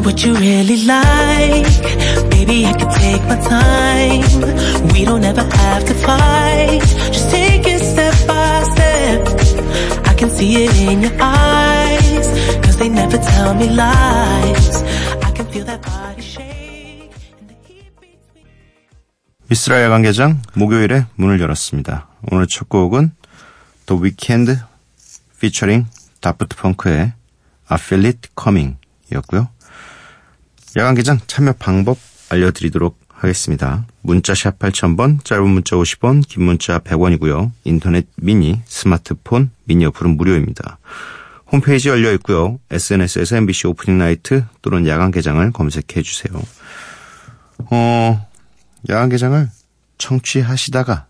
Me what you really like. Baby, I can take my time. We don't ever have to fight. Just take it step by step. I can see it in your eyes. Cause they never tell me lies. I can feel that body shake. 미스라 야간개장 목요일에 문을 열었습니다. 오늘 첫 곡은 The Weeknd featuring 다프트 펑크의 I Feel It Coming 이었고요. 야간개장 참여 방법 알려드리도록 하겠습니다. 문자 샵 8000번, 짧은 문자 50원, 긴 문자 100원이고요. 인터넷 미니, 스마트폰, 미니 어플은 무료입니다. 홈페이지 열려 있고요. SNS에서 MBC 오프닝 나이트 또는 야간 개장을 검색해 주세요. 어, 야간 개장을 청취하시다가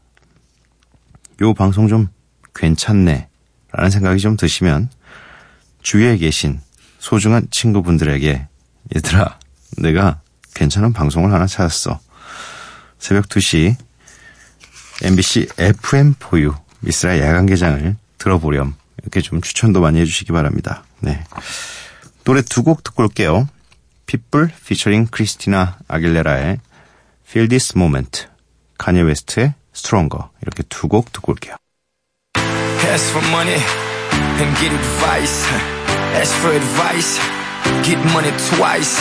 요 방송 좀 괜찮네 라는 생각이 좀 드시면 주위에 계신 소중한 친구분들에게 얘들아 내가 괜찮은 방송을 하나 찾았어. 새벽 2시 MBC FM4U 미스라 야간 개장을 들어보렴. 이렇게 좀 추천도 많이 해주시기 바랍니다. 네. 노래 두 곡 듣고 올게요. 핏불 피처링 크리스티나 아길레라의 Feel This Moment, 카니 웨스트의 Stronger. 이렇게 두 곡 듣고 올게요. Ask for money and get advice. Ask for advice, get money twice.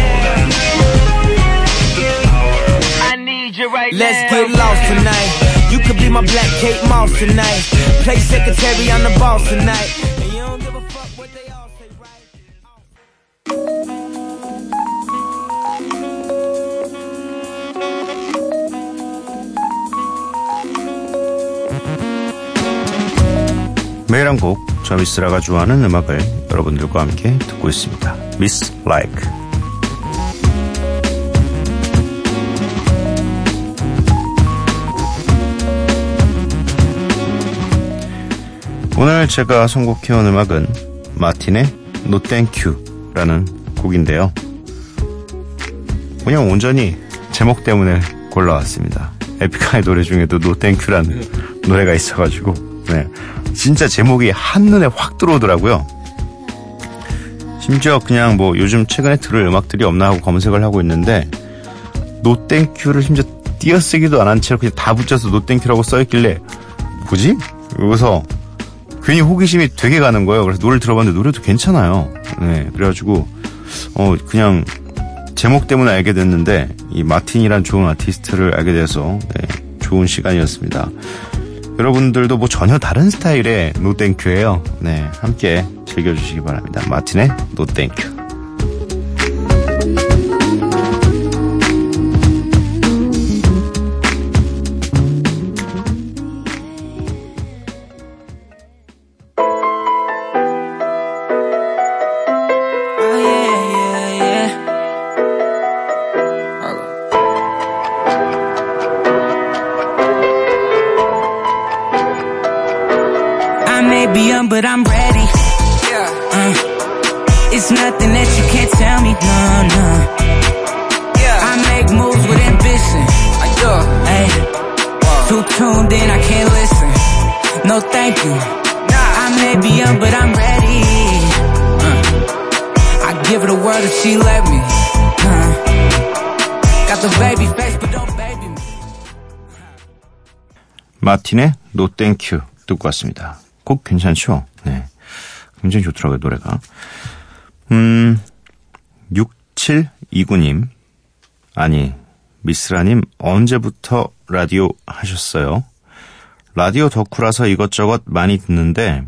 Right Let's now. get lost tonight. You could be my black Kate Moss tonight. Play secretary, I'm the boss tonight. And you don't give a fuck what they all say, right? 매일 한 곡, 저 미스라가 좋아하는 음악을 여러분들과 함께 듣고 있습니다. Miss Like. 오늘 제가 선곡해온 음악은 마틴의 No Thank You라는 곡인데요. 그냥 온전히 제목 때문에 골라왔습니다. 에픽하이 노래 중에도 No Thank You라는 노래가 있어가지고, 네. 진짜 제목이 한눈에 확 들어오더라고요. 심지어 그냥 뭐 요즘 최근에 들을 음악들이 없나 하고 검색을 하고 있는데, No Thank You를 심지어 띄어쓰기도 안 한 채로 그냥 다 붙여서 No Thank You라고 써있길래, 뭐지? 여기서 괜히 호기심이 되게 가는 거예요. 그래서 노래를 들어봤는데 노래도 괜찮아요. 네, 그래가지고 어 그냥 제목 때문에 알게 됐는데 이 마틴이란 좋은 아티스트를 알게 돼서 네, 좋은 시간이었습니다. 여러분들도 뭐 전혀 다른 스타일의 No Thank You예요. 네, 함께 즐겨주시기 바랍니다. 마틴의 No Thank You. I may be young, but I'm ready. Yeah. Uh, it's nothing that you can't tell me, no, no. I make moves with ambition. Hey, too tuned in, I can't listen. No, thank you. I may be young, but I'm ready. Uh, I give her the world if she let me. Uh, got the baby face, but don't baby me. 마틴의 노 땡큐 듣고 왔습니다. 곡 괜찮죠? 네. 굉장히 좋더라고요, 노래가. 음, 6729님. 아니, 미스라님, 언제부터 라디오 하셨어요? 라디오 덕후라서 이것저것 많이 듣는데,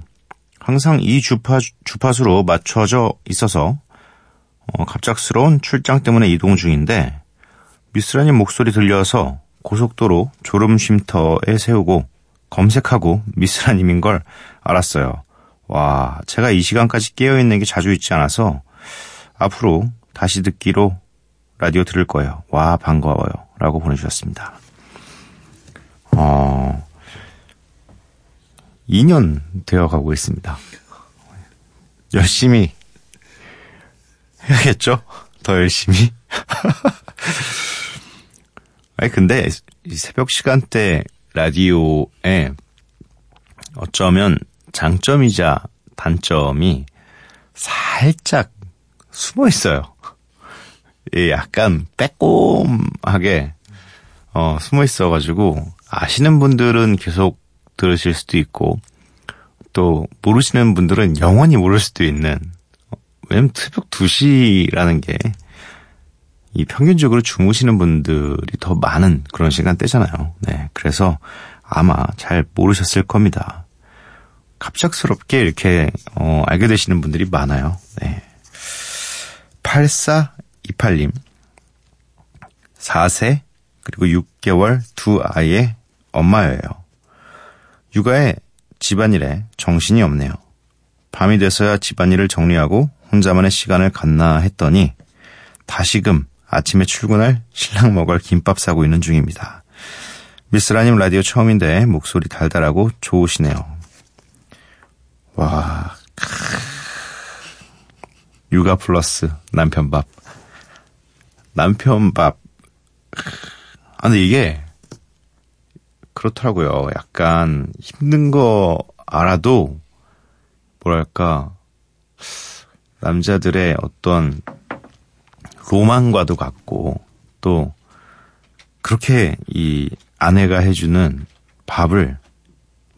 항상 이 주파, 주파수로 맞춰져 있어서, 어, 갑작스러운 출장 때문에 이동 중인데, 미스라님 목소리 들려서 고속도로 졸음쉼터에 세우고 검색하고 미스라님인 걸 알았어요. 와, 제가 이 시간까지 깨어있는 게 자주 있지 않아서 앞으로 다시 듣기로 라디오 들을 거예요. 와, 반가워요. 라고 보내주셨습니다. 어, 2년 되어 가고 있습니다. 열심히 해야겠죠? 더 열심히. 아니, 근데 이 새벽 시간대 라디오에 어쩌면 장점이자 단점이 살짝 숨어 있어요. 예, 약간 빼꼼하게 어, 숨어 있어가지고 아시는 분들은 계속 들으실 수도 있고 또 모르시는 분들은 영원히 모를 수도 있는 어, 왜냐면 새벽 2시라는 게 이 평균적으로 주무시는 분들이 더 많은 그런 시간대잖아요. 네. 그래서 아마 잘 모르셨을 겁니다. 갑작스럽게 이렇게, 어, 알게 되시는 분들이 많아요. 네. 8428님. 4세, 그리고 6개월 두 아이의 엄마예요. 육아에 집안일에 정신이 없네요. 밤이 돼서야 집안일을 정리하고 혼자만의 시간을 갖나 했더니 다시금 아침에 출근할 신랑 먹을 김밥 사고 있는 중입니다. 미스라님 라디오 처음인데 목소리 달달하고 좋으시네요. 와, 크. 육아 플러스 남편 밥. 남편 밥. 아, 근데 이게 그렇더라고요. 약간 힘든 거 알아도 뭐랄까 남자들의 어떤 로망과도 같고 또 그렇게 이 아내가 해주는 밥을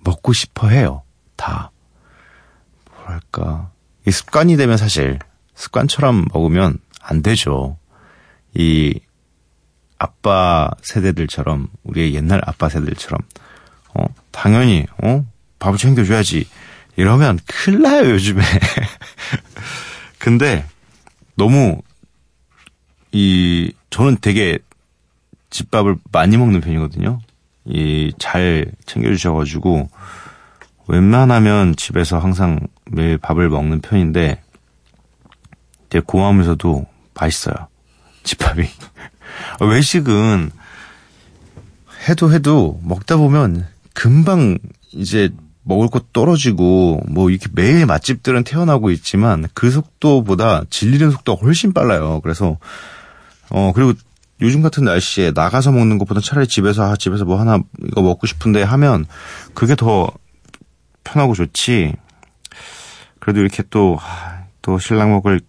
먹고 싶어 해요. 다. 뭐랄까. 이 습관이 되면 사실 습관처럼 먹으면 안 되죠. 이 아빠 세대들처럼 우리의 옛날 아빠 세대들처럼 어 당연히 어 밥을 챙겨줘야지 이러면 큰일 나요 요즘에 근데 너무 이 저는 되게 집밥을 많이 먹는 편이거든요. 이 잘 챙겨주셔가지고 웬만하면 집에서 항상 매일 밥을 먹는 편인데 되게 고마우면서도 맛있어요. 집밥이. 외식은 해도 해도 먹다 보면 금방 이제 먹을 것 떨어지고 뭐 이렇게 매일 맛집들은 태어나고 있지만 그 속도보다 질리는 속도가 훨씬 빨라요. 그래서 어 그리고 요즘 같은 날씨에 나가서 먹는 것보다 차라리 집에서 아 집에서 뭐 하나 이거 먹고 싶은데 하면 그게 더 편하고 좋지. 그래도 이렇게 또또 신랑 먹을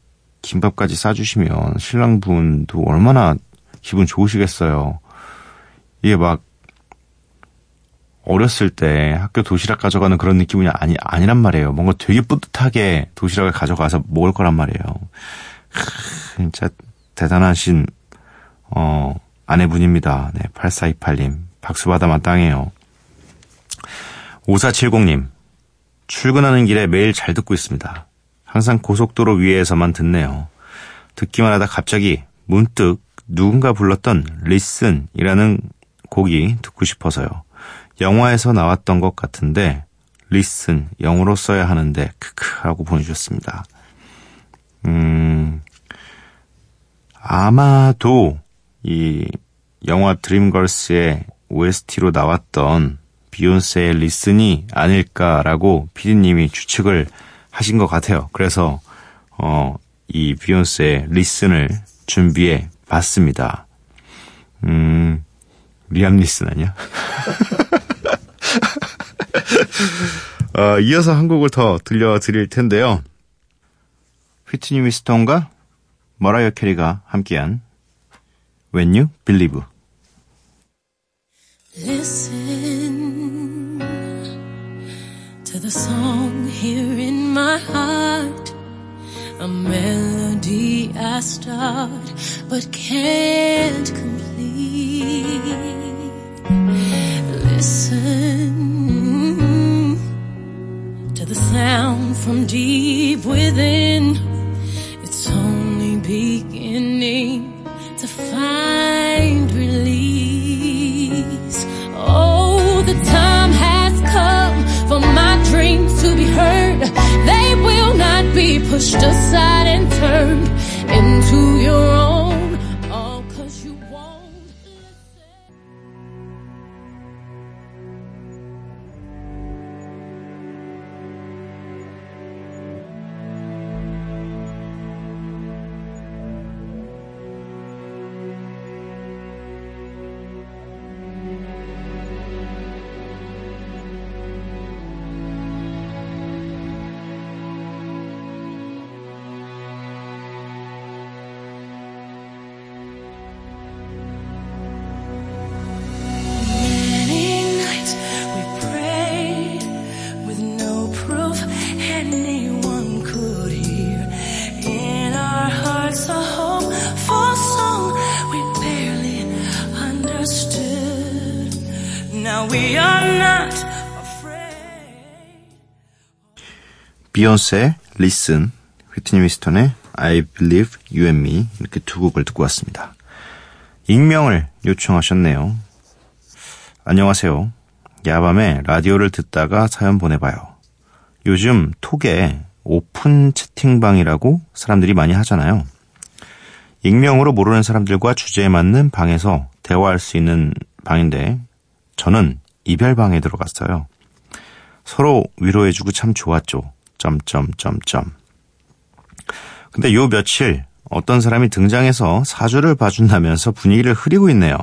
김밥까지 싸주시면 신랑분도 얼마나 기분 좋으시겠어요. 이게 막 어렸을 때 학교 도시락 가져가는 그런 느낌이 아니 아니란 말이에요. 뭔가 되게 뿌듯하게 도시락을 가져가서 먹을 거란 말이에요. 크, 진짜 대단하신 어 아내분입니다. 네, 8428님 박수 받아 마땅해요. 5470님 출근하는 길에 매일 잘 듣고 있습니다. 항상 고속도로 위에서만 듣네요. 듣기만 하다 갑자기 문득 누군가 불렀던 Listen이라는 곡이 듣고 싶어서요. 영화에서 나왔던 것 같은데 Listen 영어로 써야 하는데 크크 하고 보내주셨습니다. 음 아마도 이 영화 드림걸스의 OST로 나왔던 비욘세의 Listen이 아닐까라고 피디님이 추측을 하신 것 같아요. 그래서 어, 이 비욘세의 Listen을 준비해 봤습니다. 음, 리암 리슨 아니야? 어, 이어서 한 곡을 더 들려드릴 텐데요. 휘트니 위스턴과 머라이어 캐리가 함께한 When You Believe. Listen to the song here in my heart. A melody I start but can't complete. Listen to the sound from deep within. pushed aside and turned into your 비욘세의 Listen, 휘트니 위스턴의 I Believe You and Me 이렇게 두 곡을 듣고 왔습니다. 익명을 요청하셨네요. 안녕하세요. 야밤에 라디오를 듣다가 사연 보내봐요. 요즘 톡에 오픈 채팅방이라고 사람들이 많이 하잖아요. 익명으로 모르는 사람들과 주제에 맞는 방에서 대화할 수 있는 방인데 저는 이별방에 들어갔어요. 서로 위로해주고 참 좋았죠. 점점점점. 근데 요 며칠 어떤 사람이 등장해서 사주를 봐준다면서 분위기를 흐리고 있네요.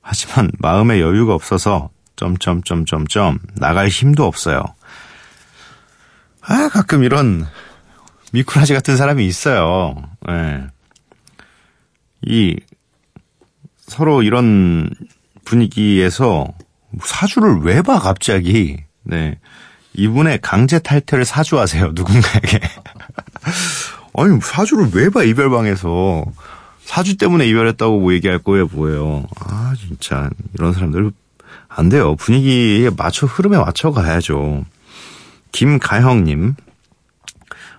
하지만 마음에 여유가 없어서 점점점점점 나갈 힘도 없어요. 아 가끔 이런 미꾸라지 같은 사람이 있어요. 예. 이 서로 이런 분위기에서 사주를 왜 봐 갑자기? 네. 이분의 강제 탈퇴를 사주하세요 누군가에게. 아니 사주를 왜 봐 이별방에서 사주 때문에 이별했다고 뭐 얘기할 거예요 뭐예요. 아 진짜 이런 사람들 안 돼요. 분위기에 맞춰 흐름에 맞춰 가야죠. 김가형님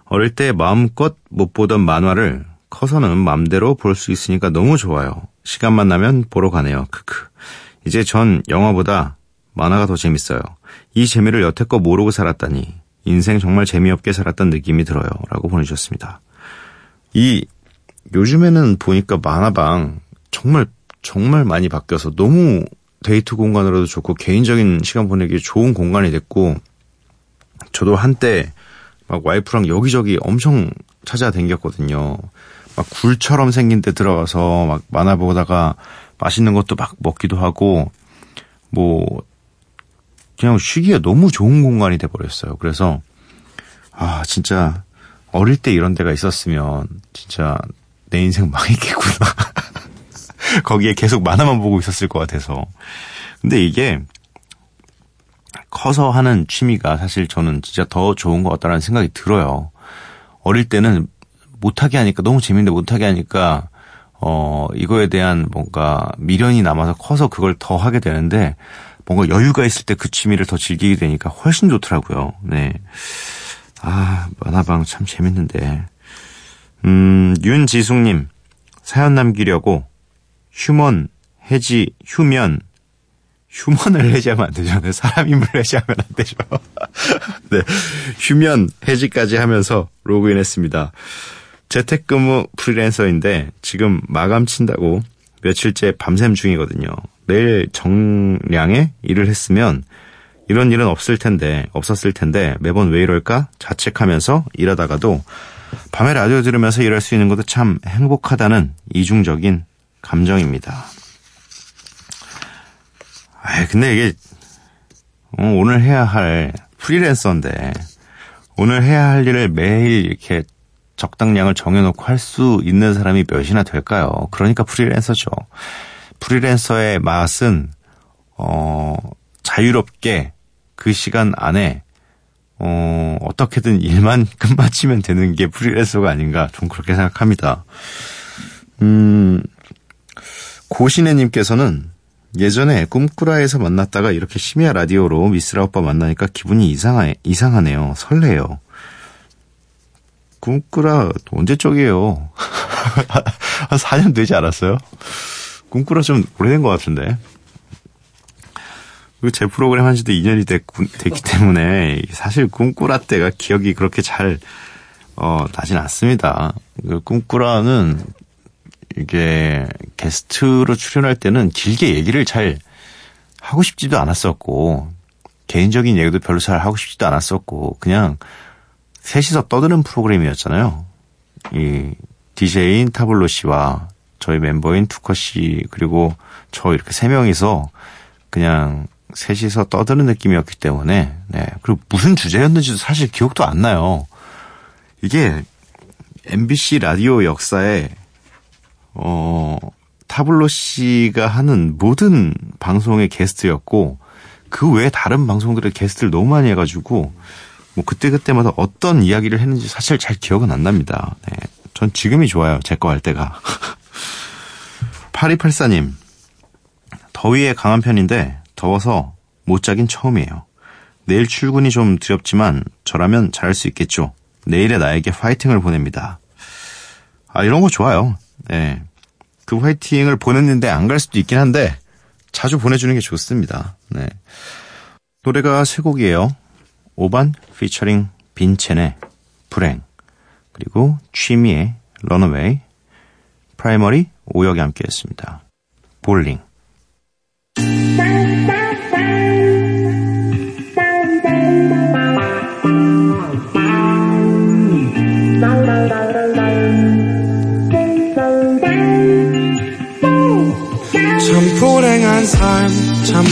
어릴 때 마음껏 못 보던 만화를 커서는 맘대로 볼 수 있으니까 너무 좋아요. 시간만 나면 보러 가네요. 크크. 이제 전 영화보다 만화가 더 재밌어요. 이 재미를 여태껏 모르고 살았다니 인생 정말 재미없게 살았던 느낌이 들어요. 라고 보내주셨습니다. 이 요즘에는 보니까 만화방 정말 정말 많이 바뀌어서 너무 데이트 공간으로도 좋고 개인적인 시간 보내기 좋은 공간이 됐고 저도 한때 막 와이프랑 여기저기 엄청 찾아다녔거든요. 막 굴처럼 생긴 데 들어가서 막 만화 보다가 맛있는 것도 막 먹기도 하고 뭐 그냥 쉬기에 너무 좋은 공간이 돼 버렸어요. 그래서 아 진짜 어릴 때 이런 데가 있었으면 진짜 내 인생 망했겠구나. 거기에 계속 만화만 보고 있었을 것 같아서. 근데 이게 커서 하는 취미가 사실 저는 진짜 더 좋은 것 같다는 생각이 들어요. 어릴 때는 못하게 하니까 너무 재밌는데 못하게 하니까 어 이거에 대한 뭔가 미련이 남아서 커서 그걸 더 하게 되는데 뭔가 여유가 있을 때 그 취미를 더 즐기게 되니까 훨씬 좋더라고요. 네. 아, 만화방 참 재밌는데. 음, 윤지숙님, 사연 남기려고 휴먼, 해지, 휴면, 휴먼을 해지하면 안 되죠. 네, 사람 힘을 해지하면 안 되죠. 네. 휴면, 해지까지 하면서 로그인 했습니다. 재택근무 프리랜서인데 지금 마감 친다고 며칠째 밤샘 중이거든요. 내일 정량에 일을 했으면 이런 일은 없을 텐데, 없었을 텐데, 매번 왜 이럴까? 자책하면서 일하다가도 밤에 라디오 들으면서 일할 수 있는 것도 참 행복하다는 이중적인 감정입니다. 아 근데 이게, 어, 오늘 해야 할 프리랜서인데, 오늘 해야 할 일을 매일 이렇게 적당량을 정해놓고 할 수 있는 사람이 몇이나 될까요? 그러니까 프리랜서죠. 프리랜서의 맛은 어 자유롭게 그 시간 안에 어 어떻게든 일만 끝마치면 되는 게 프리랜서가 아닌가 좀 그렇게 생각합니다. 음 고신혜님께서는 예전에 꿈꾸라에서 만났다가 이렇게 심야 라디오로 미스라 오빠 만나니까 기분이 이상하, 이상하네요. 설레요. 꿈꾸라 언제 쪽이에요? 한 4년 되지 않았어요? 꿈꾸라 좀 오래된 것 같은데. 그리고 제 프로그램 한 지도 2년이 됐, 됐기 때문에 사실 꿈꾸라 때가 기억이 그렇게 잘 어, 나진 않습니다. 그 꿈꾸라는 이게 게스트로 출연할 때는 길게 얘기를 잘 하고 싶지도 않았었고 개인적인 얘기도 별로 잘 하고 싶지도 않았었고 그냥 셋이서 떠드는 프로그램이었잖아요. 이 DJ인 타블로 씨와 저희 멤버인 투커 씨 그리고 저 이렇게 세 명이서 그냥 셋이서 떠드는 느낌이었기 때문에 네 그리고 무슨 주제였는지도 사실 기억도 안 나요. 이게 MBC 라디오 역사에 어 타블로 씨가 하는 모든 방송의 게스트였고 그 외에 다른 방송들의 게스트를 너무 많이 해가지고 뭐 그때그때마다 어떤 이야기를 했는지 사실 잘 기억은 안 납니다. 네. 전 지금이 좋아요. 제 거 할 때가. 8284님. 더위에 강한 편인데 더워서 못 자긴 처음이에요. 내일 출근이 좀 두렵지만 저라면 잘할 수 있겠죠. 내일의 나에게 파이팅을 보냅니다. 아, 이런 거 좋아요. 네. 그 파이팅을 보냈는데 안 갈 수도 있긴 한데 자주 보내주는 게 좋습니다. 네. 노래가 세 곡이에요. 5반 피처링 빈첸의 불행 그리고 취미의 Runaway 프라이머리 오혁이 함께했습니다. Bawling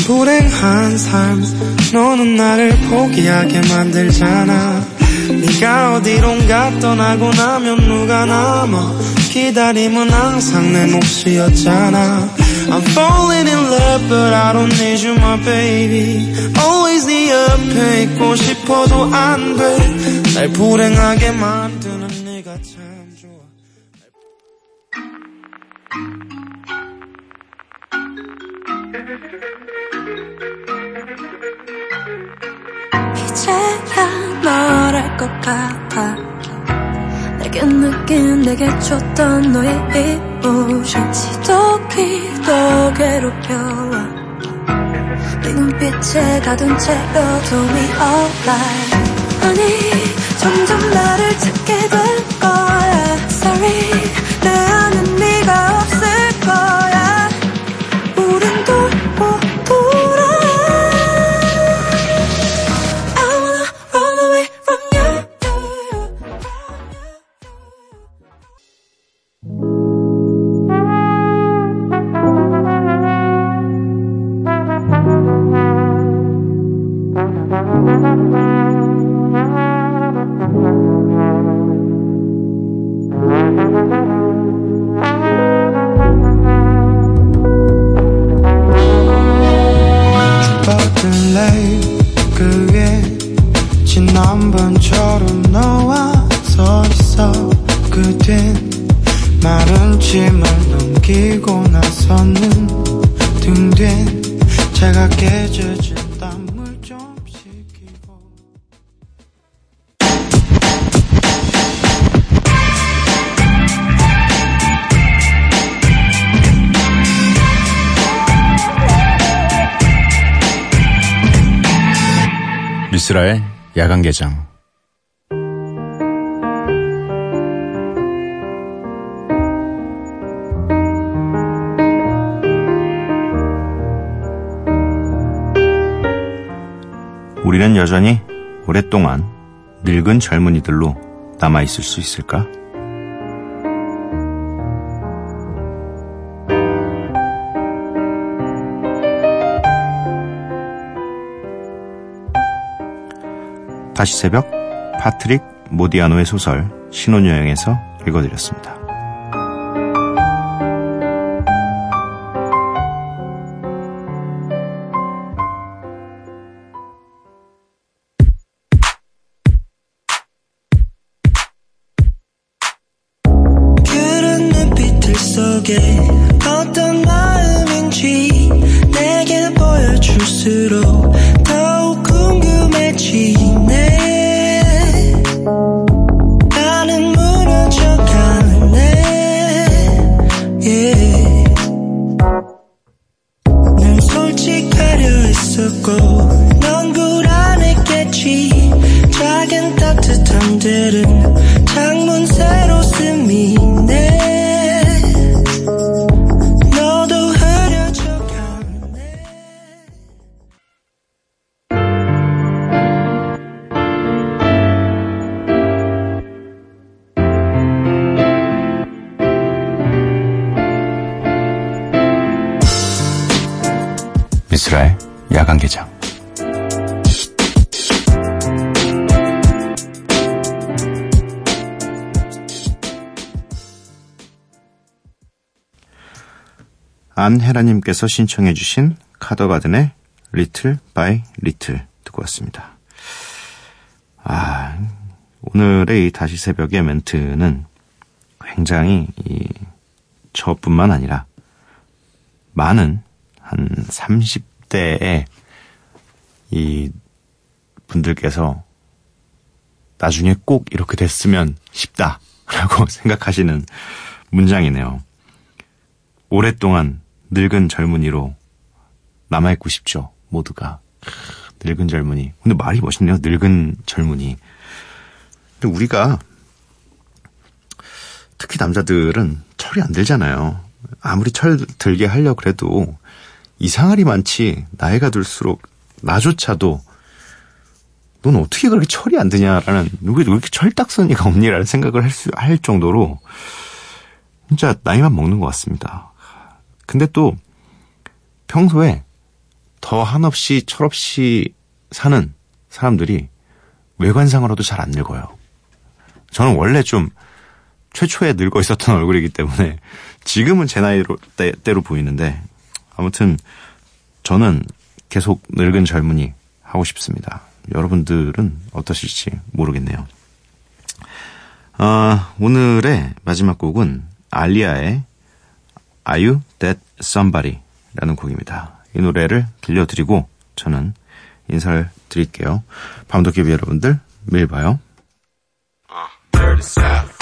불행한 삶. 너는 나를 포기하게 만들잖아. 네가 어디론가 떠나고 나면 누가 남아? 기다림은 항상 내 몫이었잖아. I'm falling in love, but I don't need you, my baby. Always 네 옆에 있고 싶어도 안 돼. 날 불행하게 만드는 네가 참 널알것 같아. 내게 느낀 내게 줬던 너의 이모션. 지독히도 괴롭혀와. 네 눈빛에 가둔 채로 do me 아니 점점 나를 찾게 될 거야. Sorry 차갑게 젖은 땀을 좀 식히고. 미스라의 야간 개장 우리는 여전히 오랫동안 늙은 젊은이들로 남아있을 수 있을까? 다시 새벽 파트릭 모디아노의 소설 신혼여행에서 읽어드렸습니다. 솔직하려 했었고 넌 불안했겠지. 작은 따뜻함들은 창문 새로 스미네 안혜라님께서 신청해 주신 카더가든의 Little by Little 듣고 왔습니다. 아, 오늘의 이 다시 새벽의 멘트는 굉장히 이 저뿐만 아니라 많은 한 30대의 이 분들께서 나중에 꼭 이렇게 됐으면 싶다라고 생각하시는 문장이네요. 오랫동안 늙은 젊은이로 남아있고 싶죠, 모두가. 늙은 젊은이. 근데 말이 멋있네요, 늙은 젊은이. 근데 우리가, 특히 남자들은 철이 안 들잖아요. 아무리 철 들게 하려고 그래도 이상하리 많지, 나이가 들수록 나조차도 넌 어떻게 그렇게 철이 안 드냐라는, 왜, 왜 이렇게 철딱서니가 없니라는 생각을 할 수, 할 정도로, 진짜 나이만 먹는 것 같습니다. 근데 또 평소에 더 한없이 철없이 사는 사람들이 외관상으로도 잘 안 늙어요. 저는 원래 좀 최초에 늙어 있었던 얼굴이기 때문에 지금은 제 나이로 때, 때로 보이는데 아무튼 저는 계속 늙은 젊은이 하고 싶습니다. 여러분들은 어떠실지 모르겠네요. 아, 오늘의 마지막 곡은 알리아의 Are You That Somebody? 라는 곡입니다. 이 노래를 들려드리고 저는 인사를 드릴게요. 밤도깨비 여러분들 매일 봐요. Dirty South.